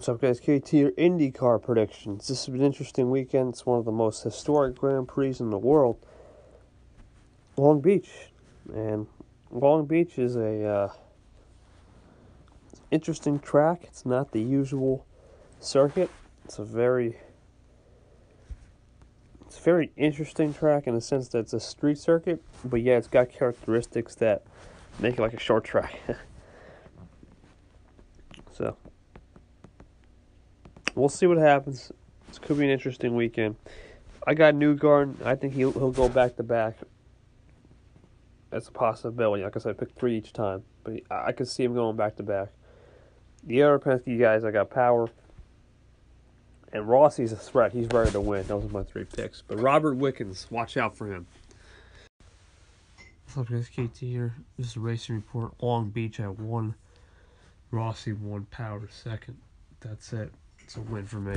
What's up, guys? KT your IndyCar predictions. This has been an interesting weekend. It's one of the most historic Grand Prix in the world. Long Beach, and Long Beach is a uh, interesting track. It's not the usual circuit. It's a very it's a very interesting track in the sense that it's a street circuit, but yeah, it's got characteristics that make it like a short track. so we'll see what happens. This could be an interesting weekend. I got Newgarden. I think he'll he'll go back to back. That's a possibility. Like I said, I picked three each time, but I could see him going back to back. The other Penske guys, I got Power. And Rossi's a threat. He's ready to win. Those are my three picks. But Robert Wickens, watch out for him. What's up, guys? KT here. This is a racing report. Long Beach at one. Rossi one. Power second. That's it. It's a win for me.